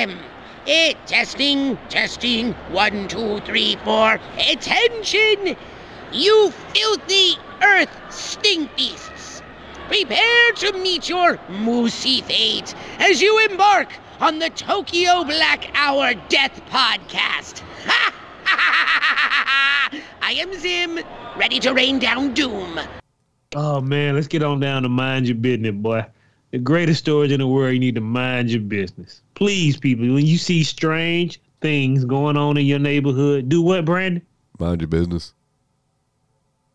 Ahem. Eh, testing, testing. One, two, three, four. Attention! You filthy earth stink beasts! Prepare to meet your moosey fate as you embark on the Tokyo Black Hour Death Podcast. Ha! I am Zim, ready to rain down doom. Oh man, let's get on down to mind your business, boy. The greatest storage in the world, you need to mind your business. Please, people, when you see strange things going on in your neighborhood, do what, Brandon? Mind your business.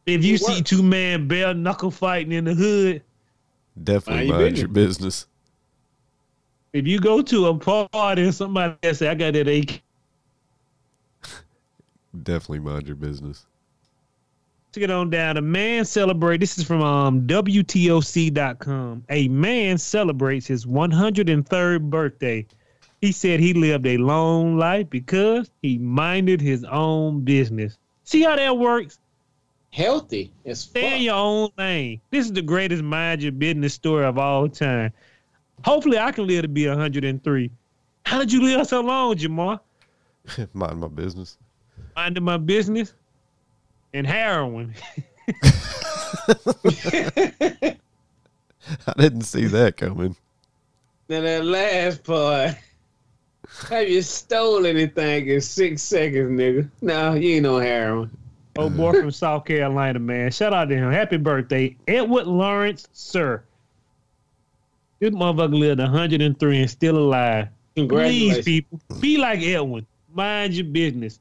If you see two man bare knuckle fighting in the hood, Definitely Mind your mind your business. if you go to a party and somebody say, I got that AK, Definitely mind your business. To get on down. A man celebrate. This is from um, WTOC.com. A man celebrates his 103rd birthday. He said he lived a long life because he minded his own business. See how that works? Healthy as fuck. Stay in your own lane. This is the greatest mind your business story of all time. Hopefully, I can live to be 103. How did you live so long, Jamar? mind my business. Minding my business and heroin. I didn't see that coming. Now that last part. Have you stole anything in six seconds, nigga? No, you ain't no heroin. Oh boy from South Carolina, man. Shout out to him. Happy birthday. Edward Lawrence, sir. This motherfucker lived 103 and still alive. Please, people, be like Edwin. Mind your business.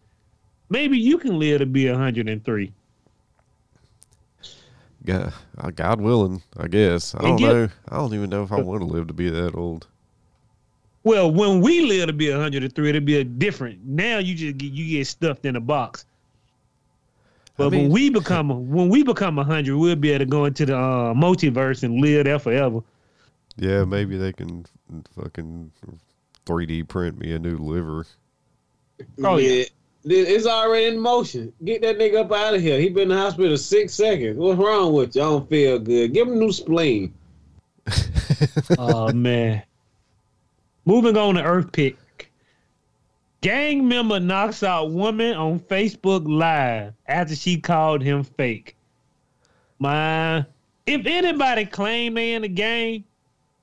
Maybe you can live to be 103. God, uh, God willing, I guess. I don't get- know. I don't even know if I want to live to be that old. Well, when we live to be 103, it'll be a different. Now you just get you get stuffed in a box. But when mean- we become when we become 100, we'll be able to go into the uh, multiverse and live there forever. Yeah, maybe they can fucking 3D print me a new liver. Oh, yeah. It- It's already in motion. Get that nigga up out of here. He been in the hospital six seconds. What's wrong with you? I don't feel good. Give him a new spleen. oh man. Moving on to Earth Pick. Gang member knocks out woman on Facebook Live after she called him fake. My, if anybody claim they in the gang,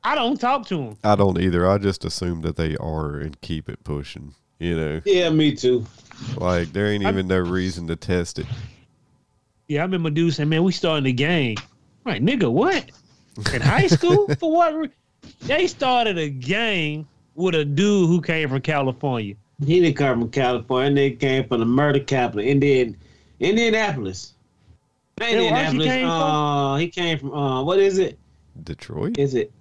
I don't talk to them. I don't either. I just assume that they are and keep it pushing. You know, Yeah, me too. Like there ain't even no reason to test it. Yeah, I remember dude saying, "Man, we starting the game." I'm like, nigga, what? In high school? For what? re- They started a game with a dude who came from California. He didn't come from California. They came from the murder capital, Indian, Indianapolis. Not Yeah, Indianapolis. came uh, he came from. Uh, what is it? Detroit? Is it?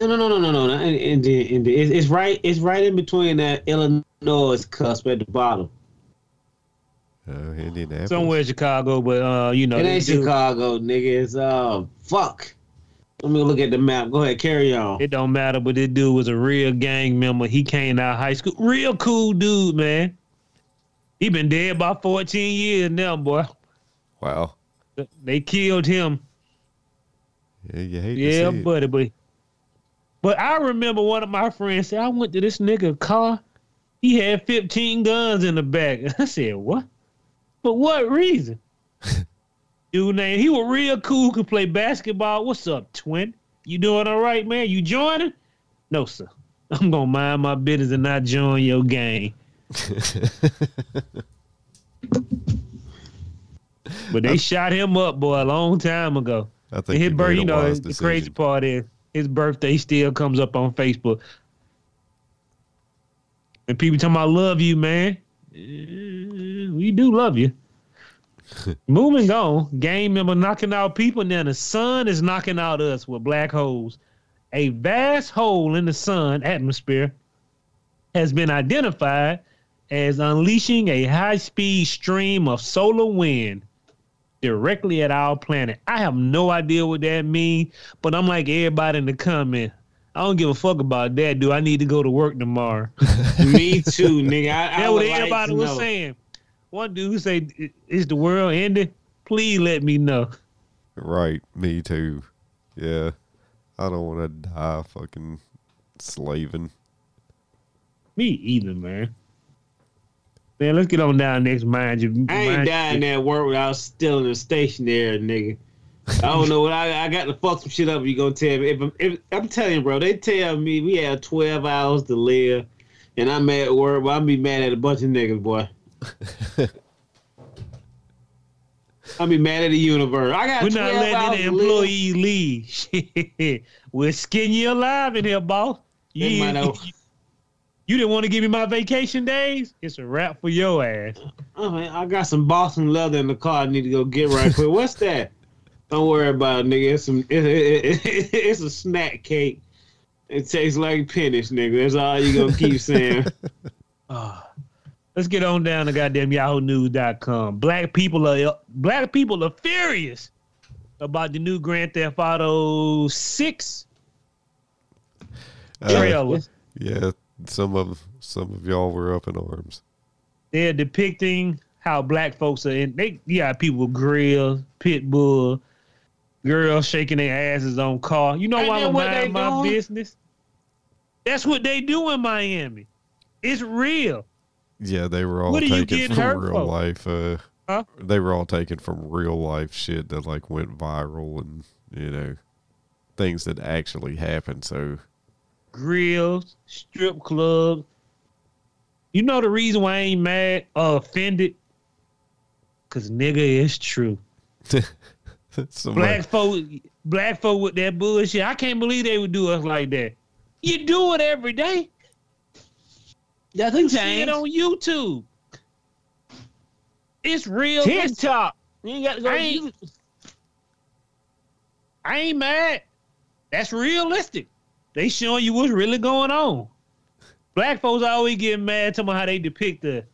No, no, no, no, no, no. no. Indian, Indian. It's, it's right. It's right in between that Illinois cusp at the bottom. Uh, Indianapolis. Somewhere in Chicago, but uh, you know, it ain't this Chicago, nigga. It's uh, fuck. Let me look at the map. Go ahead, carry on. It don't matter, but this dude was a real gang member. He came out of high school. Real cool dude, man. He been dead about 14 years now, boy. Wow. They killed him. Yeah, you hate Yeah, to see it. buddy, but but I remember one of my friends said I went to this nigga car. He had 15 guns in the back. I said, what? For what reason? Dude name, he was real cool, could play basketball. What's up, twin? You doing all right, man? You joining? No, sir. I'm gonna mind my business and not join your gang. But they shot him up, boy, a long time ago. I think And his birth, you know, the crazy part is his birthday still comes up on Facebook. And people talking about love you, man. We do love you. Moving on, game member knocking out people. Now the sun is knocking out us with black holes. A vast hole in the sun atmosphere has been identified as unleashing a high speed stream of solar wind directly at our planet. I have no idea what that means, but I'm like everybody in the comment. I don't give a fuck about that, dude. I need to go to work tomorrow. Me too, nigga. I, I That's what would like everybody was know. saying. One dude say, "Is the world ending? Please let me know." Right, me too. Yeah. I don't want to die fucking slaving. Me either, man. Man, let's get on down next. Mind you, I ain't mind dying at work without stealing a stationery, nigga. I don't know what I, I got to fuck some shit up. You gonna tell me? If, I'm- if I'm telling you, bro, they tell me we have 12 hours to live, and I'm at work. Well, I'm be mad at a bunch of niggas, boy. I'll be mad at the universe. I got We're not letting live. employee leave. We're skin you alive in here, boss. You, you, you didn't want to give me my vacation days? It's a wrap for your ass. Oh man, I got some Boston leather in the car. I need to go get right quick. What's that? Don't worry about it, nigga. It's some. It, it, it, it's a snack cake. It tastes like pennies, nigga. That's all you gonna keep saying. Ah. Let's get on down to goddamn yahoonews.com. Black people are black people are furious about the new Grand Theft Auto 6 Uh, yeah, some of some of y'all were up in arms. They're depicting how black folks are in. They yeah, people grill, grills, pit bull, girls shaking their asses on car. You know Ain't why I'm what they mind my doing? business? That's what they do in Miami. It's real. Yeah, they were all What taken from real for? life. Uh, Huh? They were all taken from real life shit that like went viral and you know things that actually happened. So Grills, strip clubs. You know the reason why I ain't mad or offended? Cause nigga, it's true. Black folk, black folk with that bullshit. I can't believe they would do us like that. You do it every day. Nothing See it on YouTube. It's real. TikTok. You ain't got to go. I ain't- I ain't mad. That's realistic. They showing you what's really going on. Black folks always get mad to me how they depict the.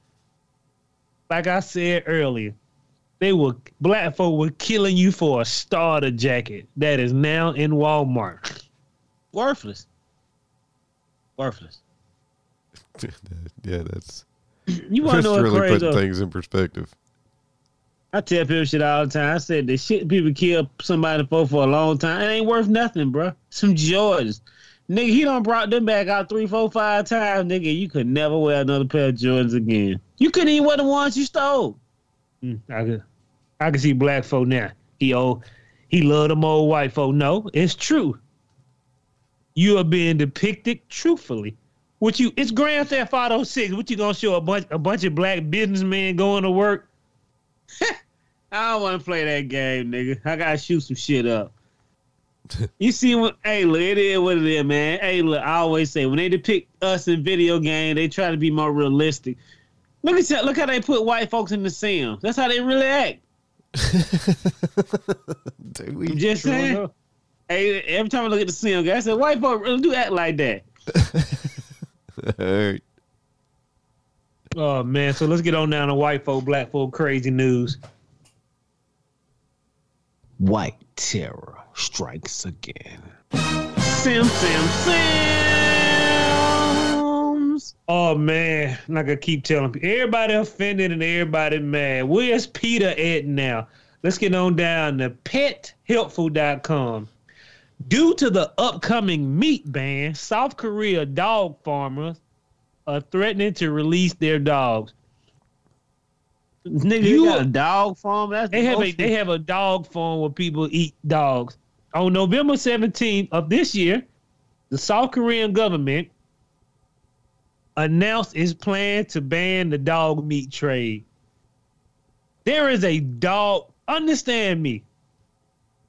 Like I said earlier, they were black folk were killing you for a starter jacket that is now in Walmart. Worthless. Worthless. yeah, that's You want that's to know really what's putting things in perspective. I tell people shit all the time. I said the shit people kill somebody for for a long time, it ain't worth nothing, bro. Some Jordans. Nigga, he done brought them back out three, four, five times, nigga. You could never wear another pair of Jordans again. You couldn't even wear the ones you stole. Mm, I could, I can see black folk now. He old, he love them old white folk. No, it's true. You are being depicted truthfully. What you? It's Grand Theft Auto Six. What you gonna show a bunch, a bunch of black businessmen going to work? I don't want to play that game, nigga. I gotta shoot some shit up. you see what? Hey, look, it is what it is, man. Hey, look, I always say when they depict us in video game, they try to be more realistic. Look at that. Look how they put white folks in the Sims. That's how they really act. Do I'm just saying. Hey, every time I look at the Sims, I said white folks really do act like that. All right. Oh man, so let's get on down to white folk, black folk, crazy news. White terror strikes again. Sim, sim, sims. Oh man, like I keep telling people, everybody offended and everybody mad. Where's PETA at now? Let's get on down to pethelpful.com. Due to the upcoming meat ban, South Korea dog farmers are threatening to release their dogs. Nigga, You- got a dog farm? That's They have a they have a dog farm where people eat dogs. On November 17th of this year, the South Korean government announced its plan to ban the dog meat trade. There is a dog. Understand me.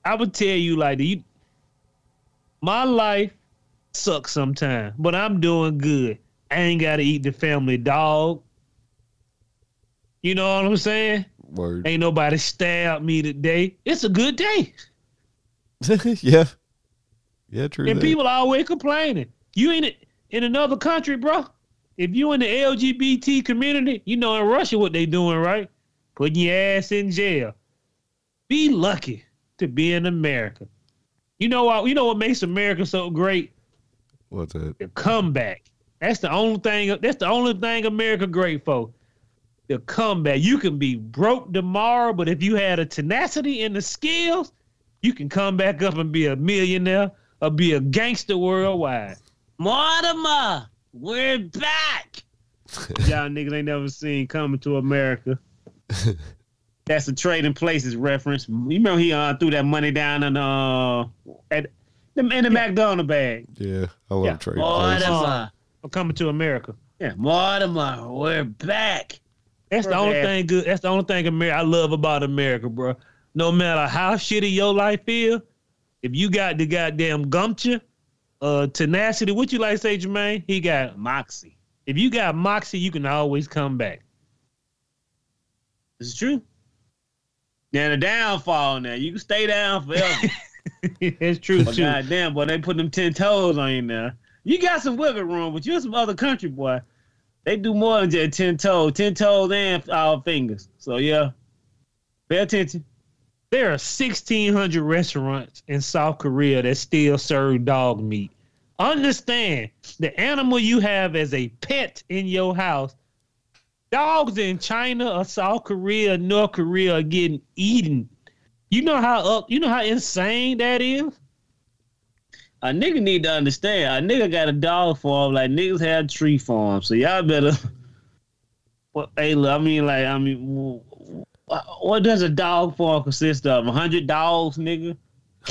I would tell you like. You, my life sucks sometimes, but I'm doing good. I ain't got to eat the family dog. You know what I'm saying? Word. Ain't nobody stabbed me today. It's a good day. yeah. Yeah, true. And that. people always complaining. You in it in another country, bro. If you in the LGBT community, you know in Russia what they doing, right? Putting your ass in jail. Be lucky to be in America. You know what? You know what makes America so great? What's that? The comeback. That's the only thing. That's the only thing America great for. The comeback. You can be broke tomorrow, but if you had a tenacity and the skills, you can come back up and be a millionaire or be a gangster worldwide. Mortimer. we're back. Y'all niggas ain't never seen Coming to America. That's a Trading Places reference. You remember he uh, threw that money down in, uh, at, in the McDonald bag. Yeah, I love Yeah. trade Mortimer. places. I'm coming to America. Yeah, Mortimer, we're back. That's the only man. thing good. That's the only thing America I love about America, bro. No matter how shitty your life is, if you got the goddamn gumption, uh, tenacity, what you like to say, Jermaine? He got Moxie. if you got moxie, you can always come back. This is true. Now the downfall. Now you can stay down forever. it's true but too. goddamn, boy, they put them ten toes on you now. You got some wiggle room, but you're some other country boy. They do more than just ten toes, ten toes and all fingers. So yeah, pay attention. There are 1,600 restaurants in South Korea that still serve dog meat. Understand the animal you have as a pet in your house. Dogs in China or South Korea, North Korea are getting eaten. You know how up, you know how insane that is. A nigga need to understand. A nigga got a dog farm like niggas have tree farms. So y'all better. Well, hey, look, I mean, like, I mean, wh- wh- what does a dog farm consist of? A hundred dogs, nigga.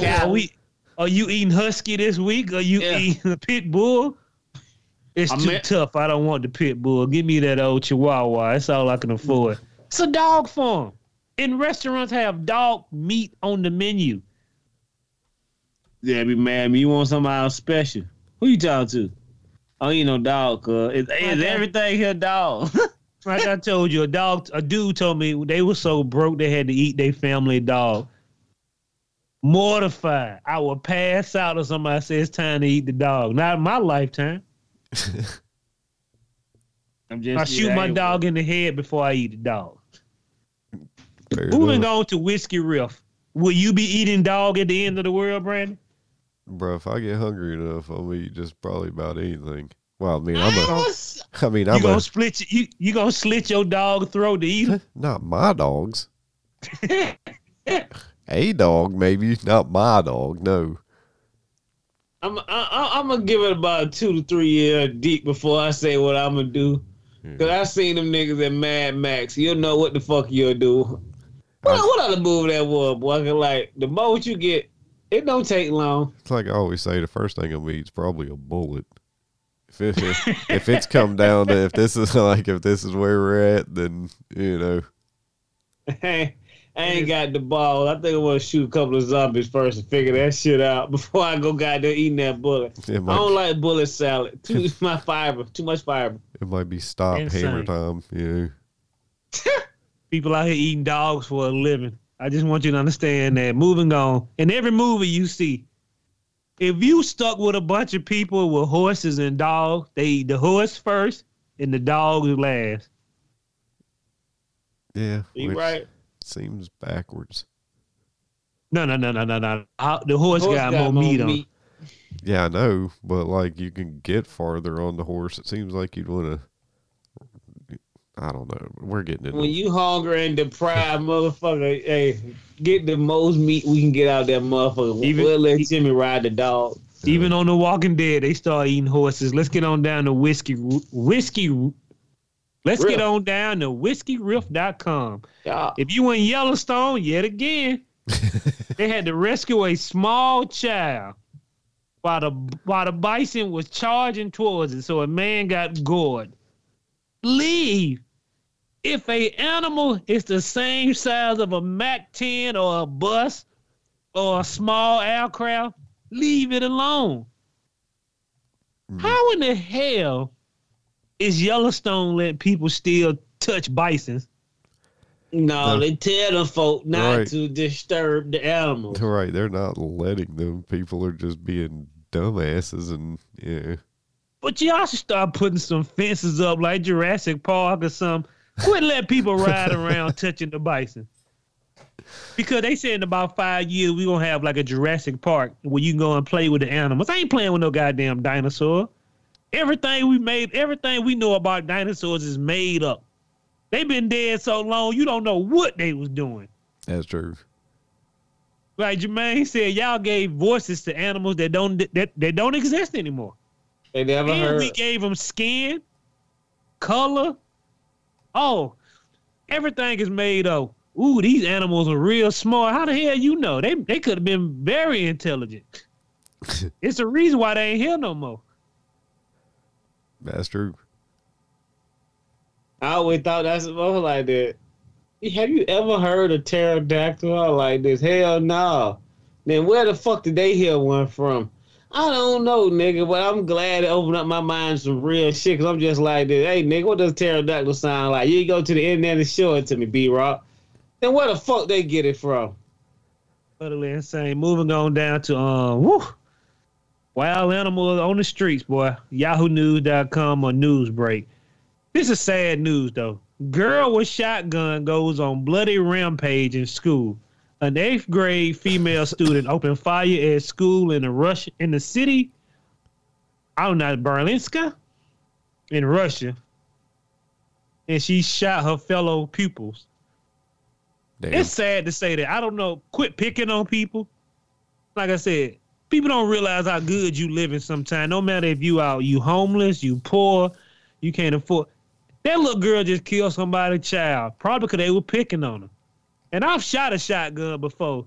Are we? Are you eating husky this week? Are you Yeah. eating a pit bull? It's I too mean- tough. I don't want the pit bull. Give me that old chihuahua. That's all I can afford. It's a dog farm. And restaurants have dog meat on the menu. Yeah, be mad at me. You want somebody else special? Who you talking to? I don't eat no dog, cuz. Is, is everything here dog? Like I told you, a dog, a dude told me they were so broke they had to eat their family dog. Mortified. I would pass out if somebody says it's time to eat the dog. Not in my lifetime. I'm just I shoot my dog in the head before I eat the dog. Fair Moving enough. on to Whiskey Riff. Will you be eating dog at the end of the world, Brandon? Bro, if I get hungry enough, I'll eat just probably about anything. Well, I mean, I'm I a, was- I mean, You I'm gonna a, split you you gonna slit your dog throat to eat him? not my dogs. A dog, maybe, not my dog. No. I'm I, I, I'm gonna give it about two to three years deep before I say what I'm gonna do. Hmm. Cause I seen them niggas at Mad Max. You'll know what the fuck you'll do. What, I- what other movie that was, boy? Like the most you get, it don't take long. It's like I always say, the first thing I'm eat is probably a bullet. If it, if, if it's come down to if this is like if this is where we're at, then you know, I ain't got the ball. I think I want to shoot a couple of zombies first and figure that shit out before I go goddamn eating that bullet. it I might, don't like bullet salad. Too much fiber. Too much fiber. it might be stop Insane. hammer time. You know, People out here eating dogs for a living. I just want you to understand that. Moving on. In every movie you see, if you stuck with a bunch of people with horses and dogs, they eat the horse first and the dog last. yeah, You right? Seems backwards. No, no, no, no, no, no. The horse, Horse got, more meat on. Yeah, I know, but like you can get farther on the horse. It seems like you'd want to. I don't know. We're getting it. When you hungry and deprived, motherfucker, hey, get the most meat we can get out of that motherfucker. Even- we'll let Jimmy ride the dog. Even on The Walking Dead, they start eating horses. Let's get on down to whiskey, whiskey. Let's get on down to whiskeyriff.com. Yeah. If you in Yellowstone, yet again, they had to rescue a small child while the while the bison was charging towards it. So a man got gored. Leave. If a animal is the same size of a Mac 10 or a bus or a small aircraft, leave it alone. Mhm. How in the hell is Yellowstone letting people still touch bisons? No, No. they tell them folk not Right. to disturb the animals. right. They're not letting them. People are just being dumbasses, and yeah, But y'all should start putting some fences up like Jurassic Park or something. Quit letting people ride around touching the bison. Because they say in about five years we're gonna have like a Jurassic Park where you can go and play with the animals. I ain't playing with no goddamn dinosaur. Everything we made, everything we know about dinosaurs is made up. They've been dead so long you don't know what they was doing. that's true. Like Jermaine said, y'all gave voices to animals that don't that, that don't exist anymore. They never and heard. we gave them skin, color. Oh, everything is made of. Ooh, these animals are real smart. How the hell you know? They they could have been very intelligent. it's the reason why they ain't here no more. That's true. I always thought that's I was like that. Have you ever heard a pterodactyl like this? Hell no. Then where the fuck did they hear one from? I don't know, nigga, but I'm glad it opened up my mind to some real shit. Cause I'm just like this. Hey, nigga, what does pterodactyl sound like? You go to the internet and show it to me, B Rock. Then where the fuck they get it from? Totally insane. Moving on down to um, woo, wild animals on the streets, boy. YahooNews.com or Newsbreak. This is sad news though. Girl with shotgun goes on bloody rampage in school. An eighth grade female student opened fire at school in the Rush in the city. I don't know, Berlinska in Russia. And she shot her fellow pupils. Damn. It's sad to say that. I don't know. Quit picking on people. Like I said, people don't realize how good you living sometimes. No matter if you out, you homeless, you poor, you can't afford. That little girl just killed somebody's child, probably because they were picking on her. And I've shot a shotgun before.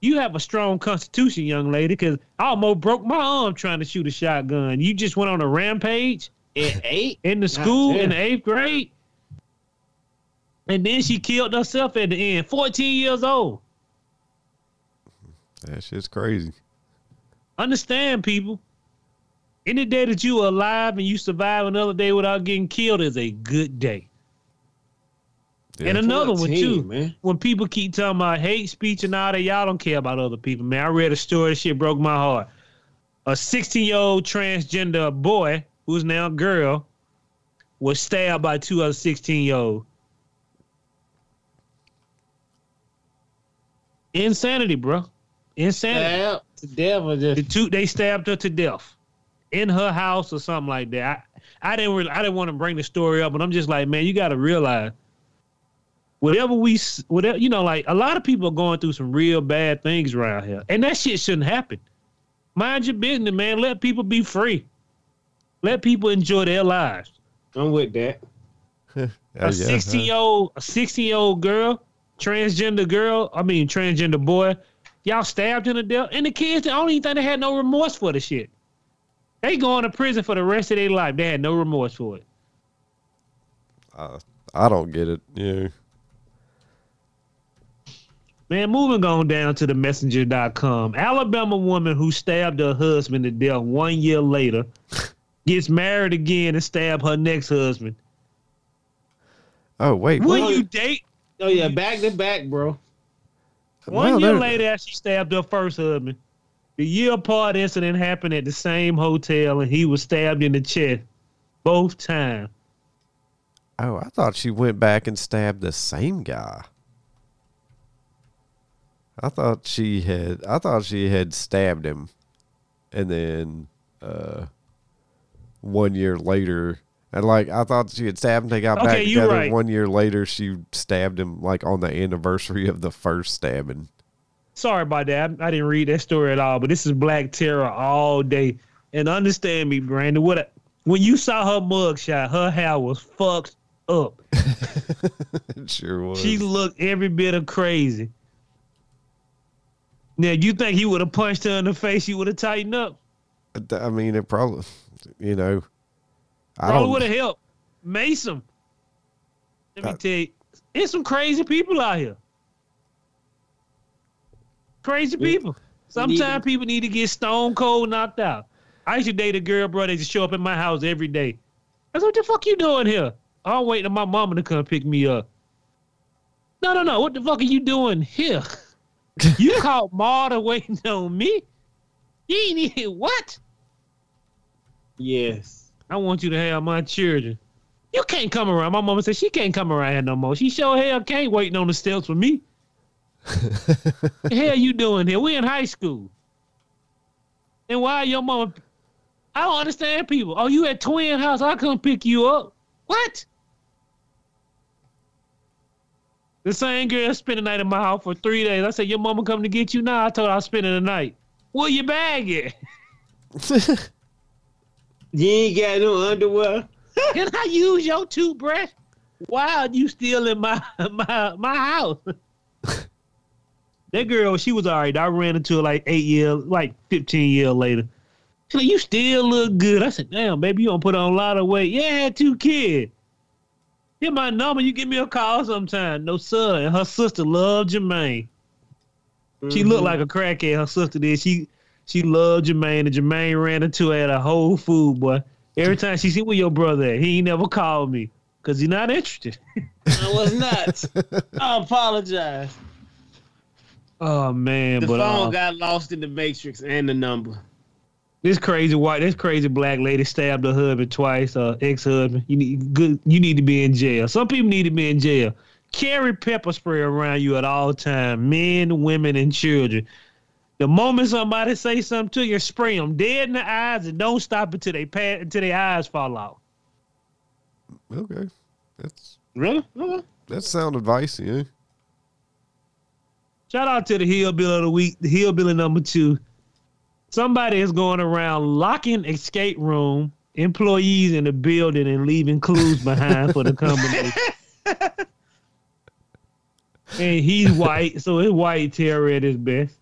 You have a strong constitution, young lady, because I almost broke my arm trying to shoot a shotgun. You just went on a rampage At eight? in the school in the eighth grade. And then she killed herself at the end, 14 years old. That shit's crazy. Understand, people. Any day that you are alive and you survive another day without getting killed is a good day. Yeah. And another one 14, too. man. When people keep talking about hate speech and all that, y'all don't care about other people, man. I read a story, that shit broke my heart. A 16 year old transgender boy, who's now a girl, was stabbed by two other 16 year olds. Insanity, bro. Insanity. Stab to death or The two they stabbed her to death in her house or something like that. I, I didn't really, I didn't want to bring the story up, but I'm just like, man, you got to realize whatever we whatever you know, like a lot of people are going through some real bad things around here, and that shit shouldn't happen. Mind your business, man. Let people be free. Let people enjoy their lives. I'm with that. A 16 year old, a 16 year old girl, transgender girl, I mean transgender boy, y'all stabbed him to death, and the kids, the only thing they had no remorse for the shit. They going to prison for the rest of their life. They had no remorse for it. Uh, I don't get it. Yeah. Man, moving on down to the messenger.com. Alabama woman who stabbed her husband to death one year later gets married again and stab her next husband. Oh wait. Will Well, you date Oh yeah, back to back, bro. One Well, year later, after she stabbed her first husband, the year apart incident happened at the same hotel, and he was stabbed in the chest both times. Oh, I thought she went back and stabbed the same guy. I thought she had. I thought she had stabbed him, and then uh, one year later, and like I thought she had stabbed him. They got back Okay, you're together. right. One year later, she stabbed him like on the anniversary of the first stabbing. Sorry about that. I, I didn't read that story at all, but this is Black Terror all day. And understand me, Brandon. What I- when you saw her mugshot, her hair was fucked up. it sure was. She looked every bit of crazy. Now, you think he would have punched her in the face? She would have tightened up. I mean, it probably. You know. I Probably don't. would have helped. Mason. Let me Uh, tell you, it's some crazy people out here. Crazy people. Sometimes people need to get stone cold knocked out. I used to date a girl, bro, that just show up in my house every day. I said, what the fuck you doing here? I'm waiting on my mama to come pick me up. No, no, no. What the fuck are you doing here? you called Marta waiting on me? You ain't even what? Yes. I want you to have my children. You can't come around. My mama said she can't come around here no more. She sure hell can't waiting on the steps for me. the hell you doing here? We in high school. And why your mama? I don't understand people. Oh, you at Twin House? I couldn't pick you up. What? The same girl spent the night in my house for three days. I said, your mama come to get you now. I told her I spending the night. Where your bag at? You ain't got no underwear. Can I use your toothbrush? Why are you still in my my my house? that girl, she was alright. I ran into her like eight years, like fifteen years later. She's like, "You still look good." I said, "Damn, baby, you don't put on a lot of weight." Yeah, I had two kids. Here's my number. You give me a call sometime. No sir. And her sister loved Jermaine. She looked mm-hmm. like a crackhead. Her sister did. She she loved Jermaine, and Jermaine ran into her at a Whole Food boy. Every time she see "Where your brother at?" He ain't never called me because he's not interested. I was nuts. I apologize. Oh man, The but phone uh, got lost in the matrix and the number. this crazy white, this crazy black lady stabbed her husband twice. Uh, ex-husband. You need good. You need to be in jail. Some people need to be in jail. Carry pepper spray around you at all time, men, women, and children. The moment somebody say something to you, spray them dead in the eyes and don't stop until they pass, until their eyes fall out. Okay, that's Really? Okay. that's sound advice, yeah. Shout out to the hillbilly of the week, the hillbilly number two. Somebody is going around locking escape room employees in the building and leaving clues behind for the combination. and he's white, so it's white terror at his best.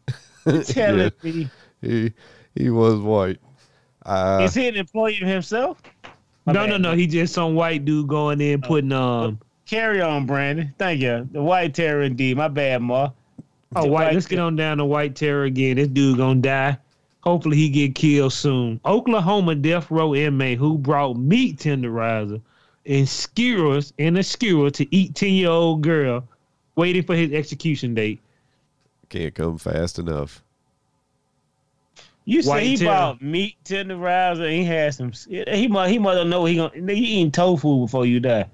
Telling Yeah. me. He he was white. Uh, Is he an employee himself? My no, bad. no, no. He just some white dude going in putting um. Carry on, Brandon. Thank you. The white terror indeed. My bad, Ma. Oh, The white. Let's get on down to white terror again. This dude gonna die. Hopefully he get killed soon. Oklahoma death row inmate who brought meat tenderizer and skewers and a skewer to eat ten year old girl, waiting for his execution date. Can't come fast enough. You say he terror. bought meat tenderizer and he had some. He must. He must know he gonna. Nigga, you eating tofu before you die.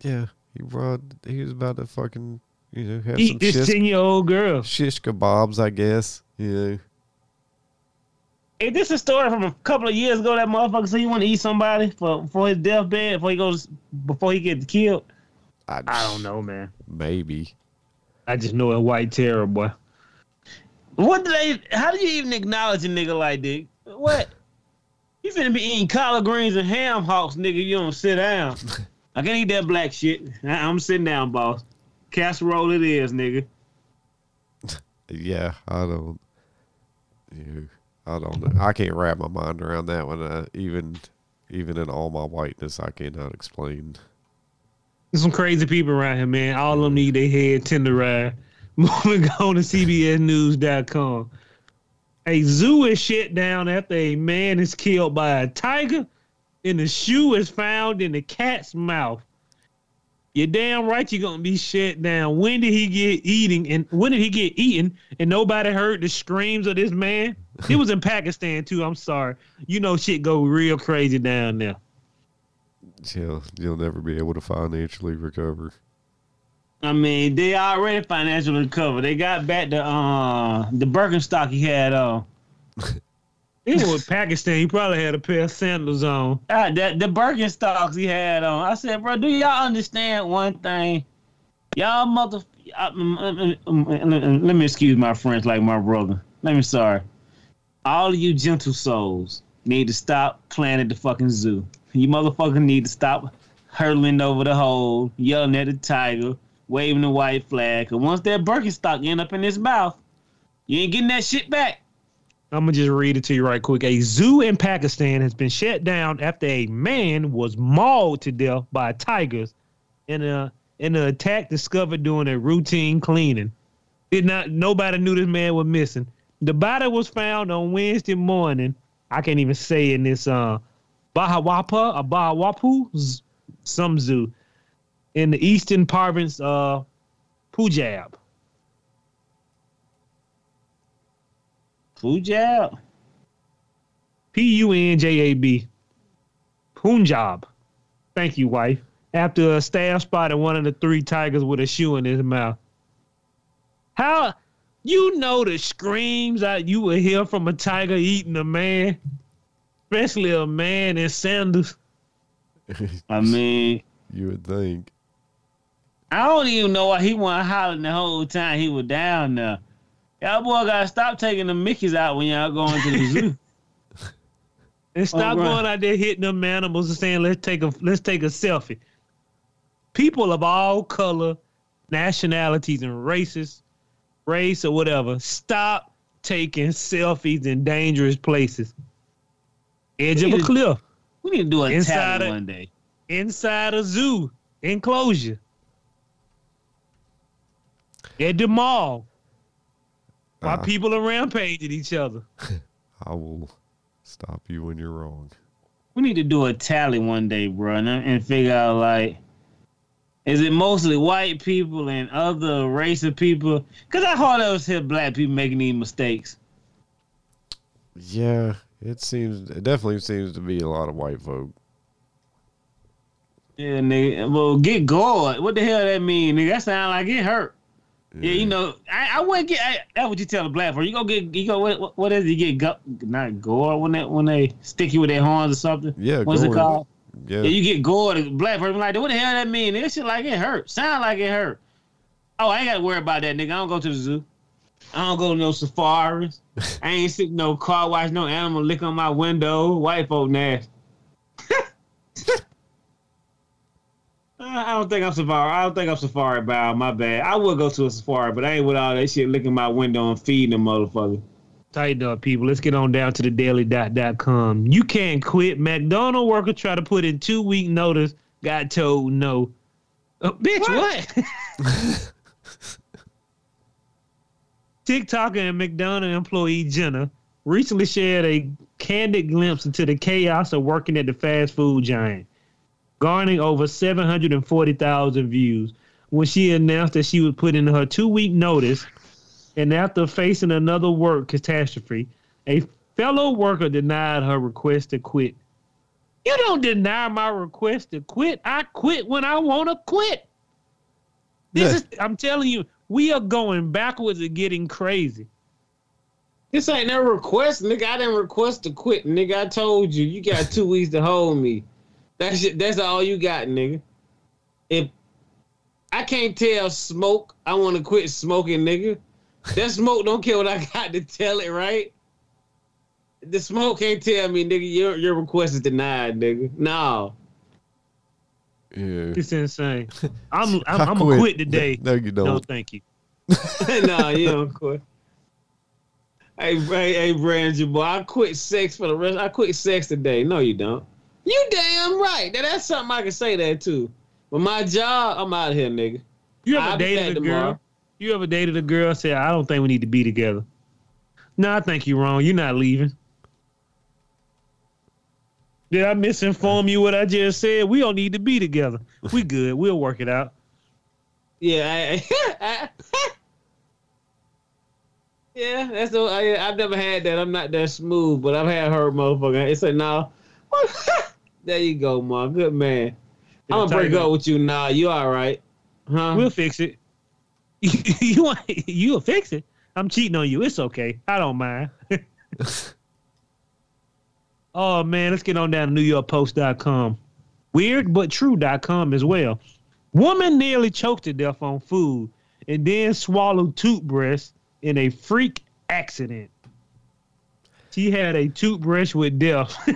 Yeah, he brought. He was about to fucking you know have some Eat this shish, ten year old girl. shish kebabs, I guess. You know. Hey, this is a story from a couple of years ago. That motherfucker said he want to eat somebody for for his deathbed before he goes before he gets killed. I don't know, man. Maybe. I just know a white terror, boy. What do they? How do you even acknowledge a nigga like this? What? You finna be eating collard greens and ham hocks, nigga. You don't sit down. I can't eat that black shit. I- I'm sitting down, boss. Casserole it is, nigga. Yeah, I don't. You, I don't know. I can't wrap my mind around that one. Uh, even, even in all my whiteness, I cannot explain. There's some crazy people around here, man. All of them need their head tenderized. Moving on to CBSNews.com. A zoo is shut down after a man is killed by a tiger, and the shoe is found in the cat's mouth. You're damn right you're gonna be shut down. When did he get eating and when did he get eaten and nobody heard the screams of this man? He was in Pakistan too. I'm sorry. You know shit go real crazy down there. You'll, you'll never be able to financially recover. I mean, they already financially recovered. They got back the uh the Birkenstock he had on. He was Pakistan. He probably had a pair of sandals on. Ah, that the Birkenstocks he had on. I said, bro, do y'all understand one thing? Y'all mother. I- mm, mm, mm, Let me excuse my friends like my brother. Let me sorry. All of you gentle souls need to stop playing at the fucking zoo. You motherfucker need to stop hurling over the hole, yelling at the tiger, waving the white flag. Cause once that Birkenstock end up in his mouth, you ain't getting that shit back. I'm gonna just read it to you right quick. A zoo in Pakistan has been shut down after a man was mauled to death by tigers in a in an attack discovered during a routine cleaning. Did not nobody knew this man was missing. The body was found on Wednesday morning. I can't even say in this uh Bahawapa z- some zoo in the eastern province uh Punjab. Punjab. P U N J A B. Punjab. Thank you, wife. After a staff spotted one of the three tigers with a shoe in his mouth. How you know the screams that you would hear from a tiger eating a man, especially a man in sandals. I mean, You would think. I don't even know why he wasn't hollering the whole time he was down there. Y'all boy gotta stop taking the Mickeys out when y'all going to the zoo. And stop right. going out there hitting them animals and saying, let's take a let's take a selfie. People of all color, nationalities, and races, race or whatever, stop taking selfies in dangerous places. Edge of a to- cliff, We need to do a Inside tally it. one day. inside a zoo, enclosure. At the mall. While Uh, people are rampaging each other. I will stop you when you're wrong. We need to do a tally one day, bro, and, and figure out like, is it mostly white people and other race of people? Because I hardly ever hear black people making these mistakes. Yeah, it seems it definitely seems to be a lot of white folk. Yeah, nigga. Well, get gored. What the hell that mean, nigga? That sound like it hurt. Yeah, you know, I, I wouldn't get. I, that's what you tell a black person. You go get. You go. What, what- is it? You get go, not gore when they when they stick you with their horns or something. Yeah, What's it called? Yeah, Yeah, you get gored. Black person like, what the hell that mean? That shit like it hurt. Sound like it hurt. Oh, I ain't got to worry about that, nigga. I don't go to the zoo. I don't go to no safaris. I ain't sitting no car watch no animal lick on my window. White folk nasty. I don't think I'm safari. I don't think I'm safari bound. My bad. I would go to a safari, but I ain't with all that shit licking my window and feeding them motherfucker. Tighten up, people. Let's get on down to the daily.com. You can't quit. McDonald worker try to put in two week notice. Got told no. Uh, bitch, what? TikToker and McDonald employee Jenna recently shared a candid glimpse into the chaos of working at the fast food giant, garnering over 740,000 views when she announced that she would put in her two week notice and after facing another work catastrophe, a fellow worker denied her request to quit. You don't deny my request to quit. I quit when I want to quit. This Yeah. is I'm telling you, we are going backwards and getting crazy. This ain't no request, nigga. I didn't request to quit, nigga. I told you, you got two weeks to hold me. That's it- that's all you got, nigga. If I can't tell smoke, I want to quit smoking, nigga. That smoke don't care what I got to tell it, right? The smoke can't tell me, nigga, your your request is denied, nigga. No. Yeah. It's insane. I'm I'm, I I'm gonna quit today. No, you don't. No, thank you. no, you don't quit. Hey, hey, hey, Brandon, boy, I quit sex for the rest. I quit sex today. No, you don't. You damn right. Now, that's something I can say that too. But my job, I'm out of here, nigga. You ever I'll dated a tomorrow. girl? You ever dated a girl Said I don't think we need to be together? No, I think you're wrong. You're not leaving. Did I misinform you what I just said? We don't need to be together. We good. We'll work it out. Yeah, I, I, yeah. That's the, I, I've never had that. I'm not that smooth, but I've had her motherfucker. It's like, no. there you go, ma. Good man. I'm gonna break up with you. Nah, you all right? Huh? We'll fix it. you want you'll fix it. I'm cheating on you. It's okay. I don't mind. Oh man, let's get on down to NewYorkPost.com. Weird but true.com as well. Woman nearly choked to death on food and then swallowed toothbrush in a freak accident. She had a toothbrush with death.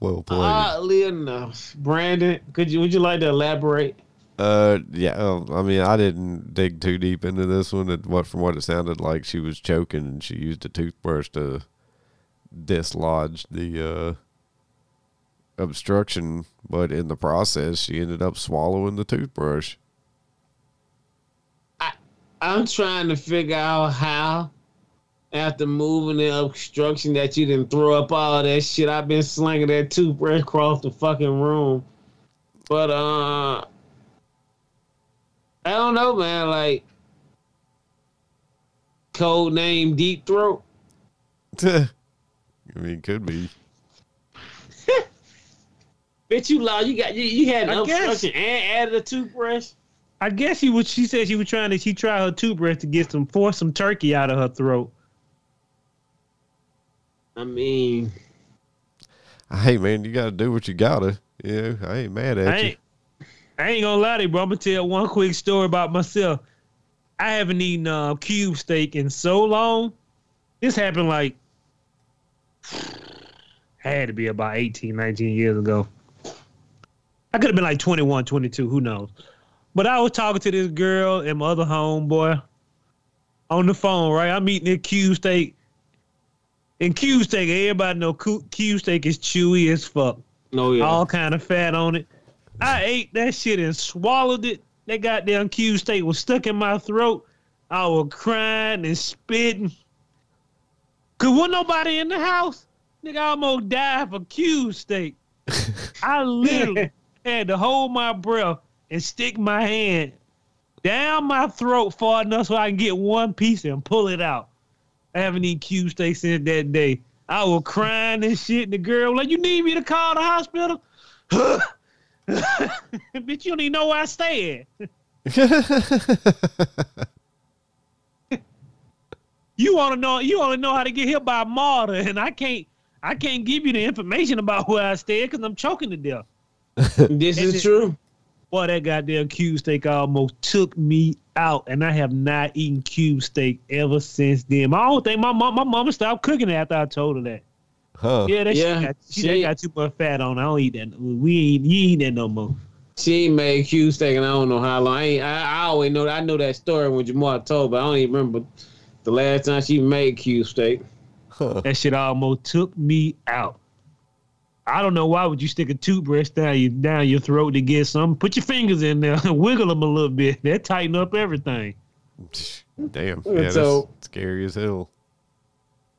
well played. Oddly enough, Brandon, could you would you like to elaborate? Uh, yeah. um, I mean, I didn't dig too deep into this one. It, what from what it sounded like, she was choking and she used a toothbrush to dislodge the uh, obstruction. But in the process, she ended up swallowing the toothbrush. I'm trying to figure out how, after moving the obstruction, that you didn't throw up all that shit. I've been slinging that toothbrush across the fucking room, but uh, I don't know, man. Like, code name Deep Throat. I mean, could be. Bitch, you lie. You got you, you had an I guess. and added a toothbrush. I guess she was she said she was trying to she tried her toothbrush to get some force some turkey out of her throat. I mean, I Hey, man, you got to do what you gotta. Yeah, I ain't mad at I you. I ain't gonna lie to you, bro. I'm gonna tell one quick story about myself. I haven't eaten uh, cube steak in so long. This happened like had to be about 18, 19 years ago. I could have been like 21, 22, who knows. But I was talking to this girl and my other homeboy on the phone, right? I'm eating this cube steak. And cube steak, everybody know cube steak is chewy as fuck. Oh yeah. All kind of fat on it. I ate that shit and swallowed it. That goddamn cube steak was stuck in my throat. I was crying and spitting. Cause wasn't nobody in the house. Nigga I almost died for cube steak. I literally had to hold my breath and stick my hand down my throat far enough so I can get one piece and pull it out. I haven't eaten cube steak since that day. I was crying and shit. And the girl was like, "You need me to call the hospital?" Bitch, you don't even know where I stay at. You want to know? You want to know how to get here by a martyr, and I can't. I can't give you the information about where I stay because I'm choking to death. this And is it- true. Boy, that goddamn cube steak almost took me out, and I have not eaten cube steak ever since then. I don't think my mom, my mama stopped cooking it after I told her that. Huh. Yeah, that Yeah, shit got, she, she- got too much fat on. it. I don't eat that. We ain't you ain't that no more. She ain't made cube steak and I don't know how long. I ain't, I, I always know I know that story when Jamal told, but I don't even remember the last time she made cube steak. Huh. That shit almost took me out. I don't know why would you stick a toothbrush down your down your throat to get some. Put your fingers in there, wiggle them a little bit. That tighten up everything. Damn. Yeah, So- that's scary as hell.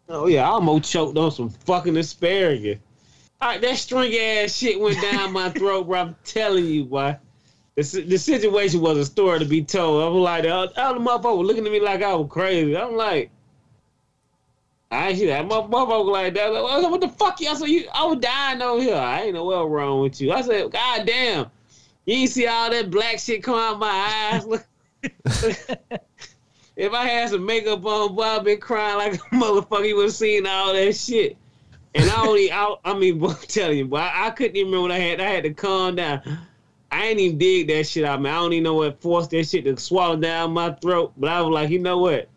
Oh yeah, I almost choked on some fucking asparagus. All right, that string ass shit went down my throat, bro. I'm telling you, boy. The, the situation was a story to be told. I was like, all all the motherfucker was looking at me like I was crazy. I'm like, I ain't see that Mother- motherfucker like that. Like, what the fuck, y'all? So you, I was dying over here. I ain't know what wrong with you. I said, God damn, you ain't see all that black shit come out my eyes. If I had some makeup on, boy, I'd been crying like a motherfucker. Would have seen all that shit. And I only, I, I mean, boy, I'm telling you, boy, I, I couldn't even remember what I had. I had to calm down. I ain't even dig that shit out, man. I don't even know what forced that shit to swallow down my throat. But I was like, you know what?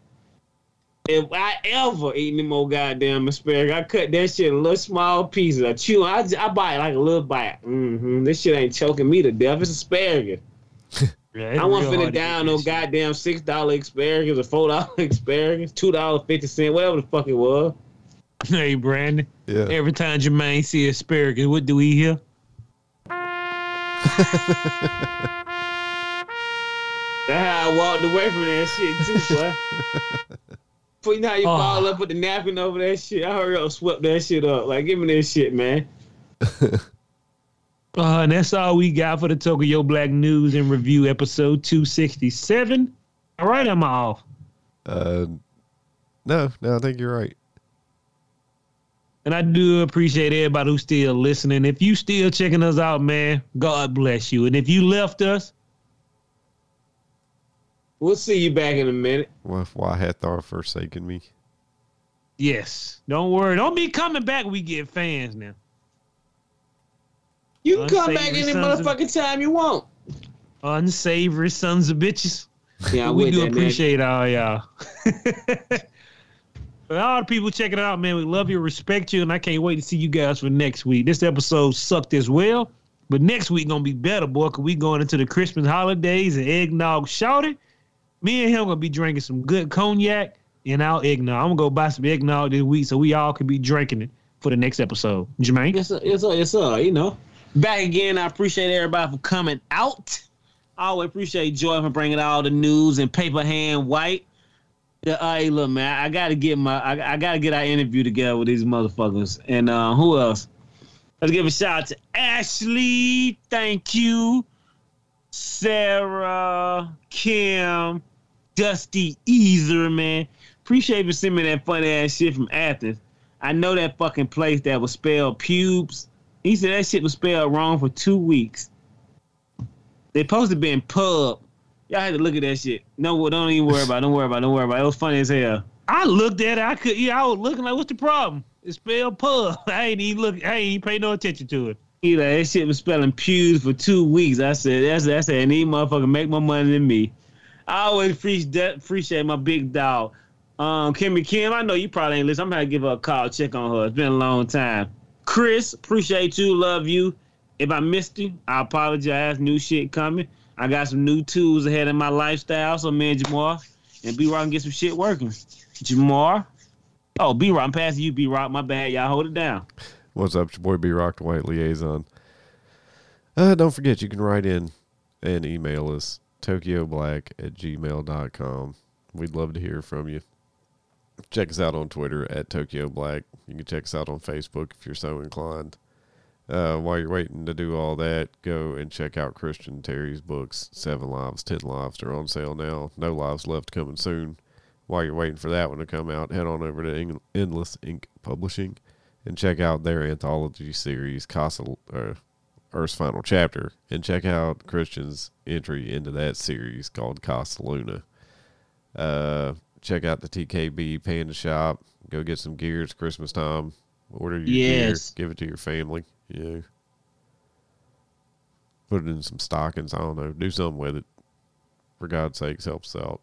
If I ever eat any more goddamn asparagus, I cut that shit in little small pieces. I chew, I, I bite like a little bite. hmm This shit ain't choking me to death. It's asparagus. Yeah, I wasn't finna down no goddamn six dollar asparagus or four dollar asparagus, two dollars fifty cent, whatever the fuck it was. Hey, Brandon. Yeah. Every time Jermaine see asparagus, what do we hear? That's how I walked away from that shit too, boy. But you know how you ah. Oh. ball up with the napkin over that shit? I hurry up, swept that shit up. Like, give me this shit, man. Uh, and that's all we got for the Tokyo Black News and Review episode 267. All right, I'm off. Uh, no, no, I think you're right. And I do appreciate everybody who's still listening. If you still checking us out, man, God bless you. And if you left us, We'll see you back in a minute. Why, why hath thou forsaken me? yes, don't worry. Don't be coming back. We get fans now. You can come back any sons of- motherfucking time you want. Unsavory sons of bitches. Yeah, we do that, man. appreciate all y'all. But all the people checking it out, man, we love you, respect you, and I can't wait to see you guys for next week. This episode sucked as well, but next week gonna be better, boy, cause we going into the Christmas holidays and eggnog shouted. Me and him gonna be drinking some good cognac and our eggnog. I'm gonna go buy some eggnog this week so we all can be drinking it for the next episode. Jermaine? Yes, sir. Yes, sir. You know, back again. I appreciate everybody for coming out. I always appreciate Joy for bringing all the news and paper hand white. Yeah, uh, hey, look, man, I gotta get my, I, I gotta get our interview together with these motherfuckers. And uh, who else? Let's give a shout out to Ashley. Thank you, Sarah, Kim, Dusty, Easer, man. Appreciate you sending me that funny ass shit from Athens. I know that fucking place that was spelled pubes. He said that shit was spelled wrong for two weeks. They supposed to be in pub. Y'all had to look at that shit. No, don't even worry about. it. Don't worry about. it. Don't worry about. It, it was funny as hell. I looked at it, I could yeah, I was looking like what's the problem? It's spelled pub. I ain't even look I ain't even pay no attention to it. Either that shit was spelling pews for two weeks. I said, that's said, and these motherfuckers make more money than me. I always appreciate my big dog. Um, Kimmy Kim, I know you probably ain't listen. I'm gonna give her a call, check on her. It's been a long time. Chris, appreciate you, love you. If I missed you, I apologize. New shit coming. I got some new tools ahead in my lifestyle, so me and Jamar and B Rock can get some shit working. Jamar. Oh, B Rock, I'm passing you, B Rock. My bad. Y'all hold it down. What's up, your boy B Rock, the White Liaison. Uh, don't forget, you can write in and email us, tokyoblack at gmail.com. We'd love to hear from you. Check us out on Twitter at Tokyo Black. You can check us out on Facebook if you're so inclined. Uh, while you're waiting to do all that, go and check out Christian Terry's books, Seven Lives, Ten Lives. They're on sale now. No Lives Left coming soon. While you're waiting for that one to come out, head on over to Eng- Endless Ink Publishing and check out their anthology series, Casa, uh, Earth's Final Chapter, and check out Christian's entry into that series called Casa Luna. Uh, check out the TKB Panda Shop. Go get some gear. It's Christmas time. Order your Yes. gear. Give it to your family. You know. Put it in some stockings. I don't know. Do something with it. For God's sakes, help us out.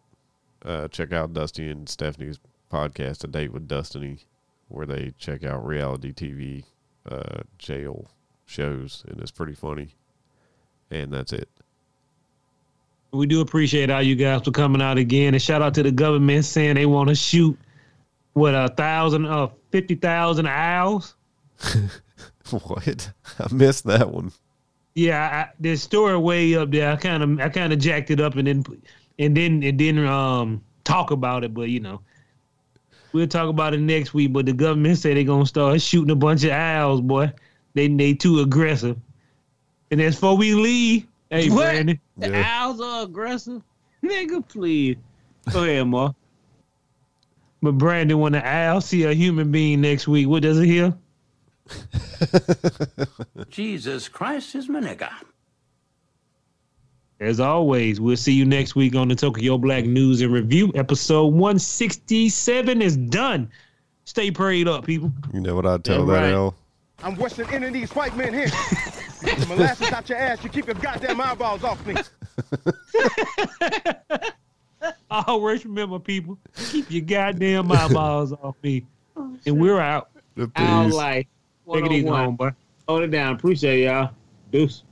Uh, check out Dusty and Stephanie's podcast, A Date with Destiny, where they check out reality TV uh, jail shows, and it's pretty funny. And that's it. We do appreciate all you guys for coming out again, and shout out to the government saying they want to shoot what a thousand, uh, fifty thousand owls. what? I missed that one. Yeah, I, the story way up there. I kind of, I kind of jacked it up and then, and then, and then, um, talk about it. But you know, we'll talk about it next week. But the government say they're gonna start shooting a bunch of owls, boy. They they too aggressive. And as for we leave, hey What? Brandon, The Yeah. owls are aggressive. Nigga, please. Go ahead, Ma. but Brandon, when the owl see a human being next week, what does it hear? Jesus Christ is my nigga. As always, we'll see you next week on the Tokyo Black News and Review. Episode 167 is done. Stay prayed up, people. You know what I'd tell Yeah, that right. L? I'm Western ending these white men here. Get molasses out your ass. You keep your goddamn eyeballs off me. I Always remember, people, keep your goddamn eyeballs off me. Oh, and we're out. The Owl life. Take it easy, 101. homeboy. Hold it down. Appreciate y'all. Deuce.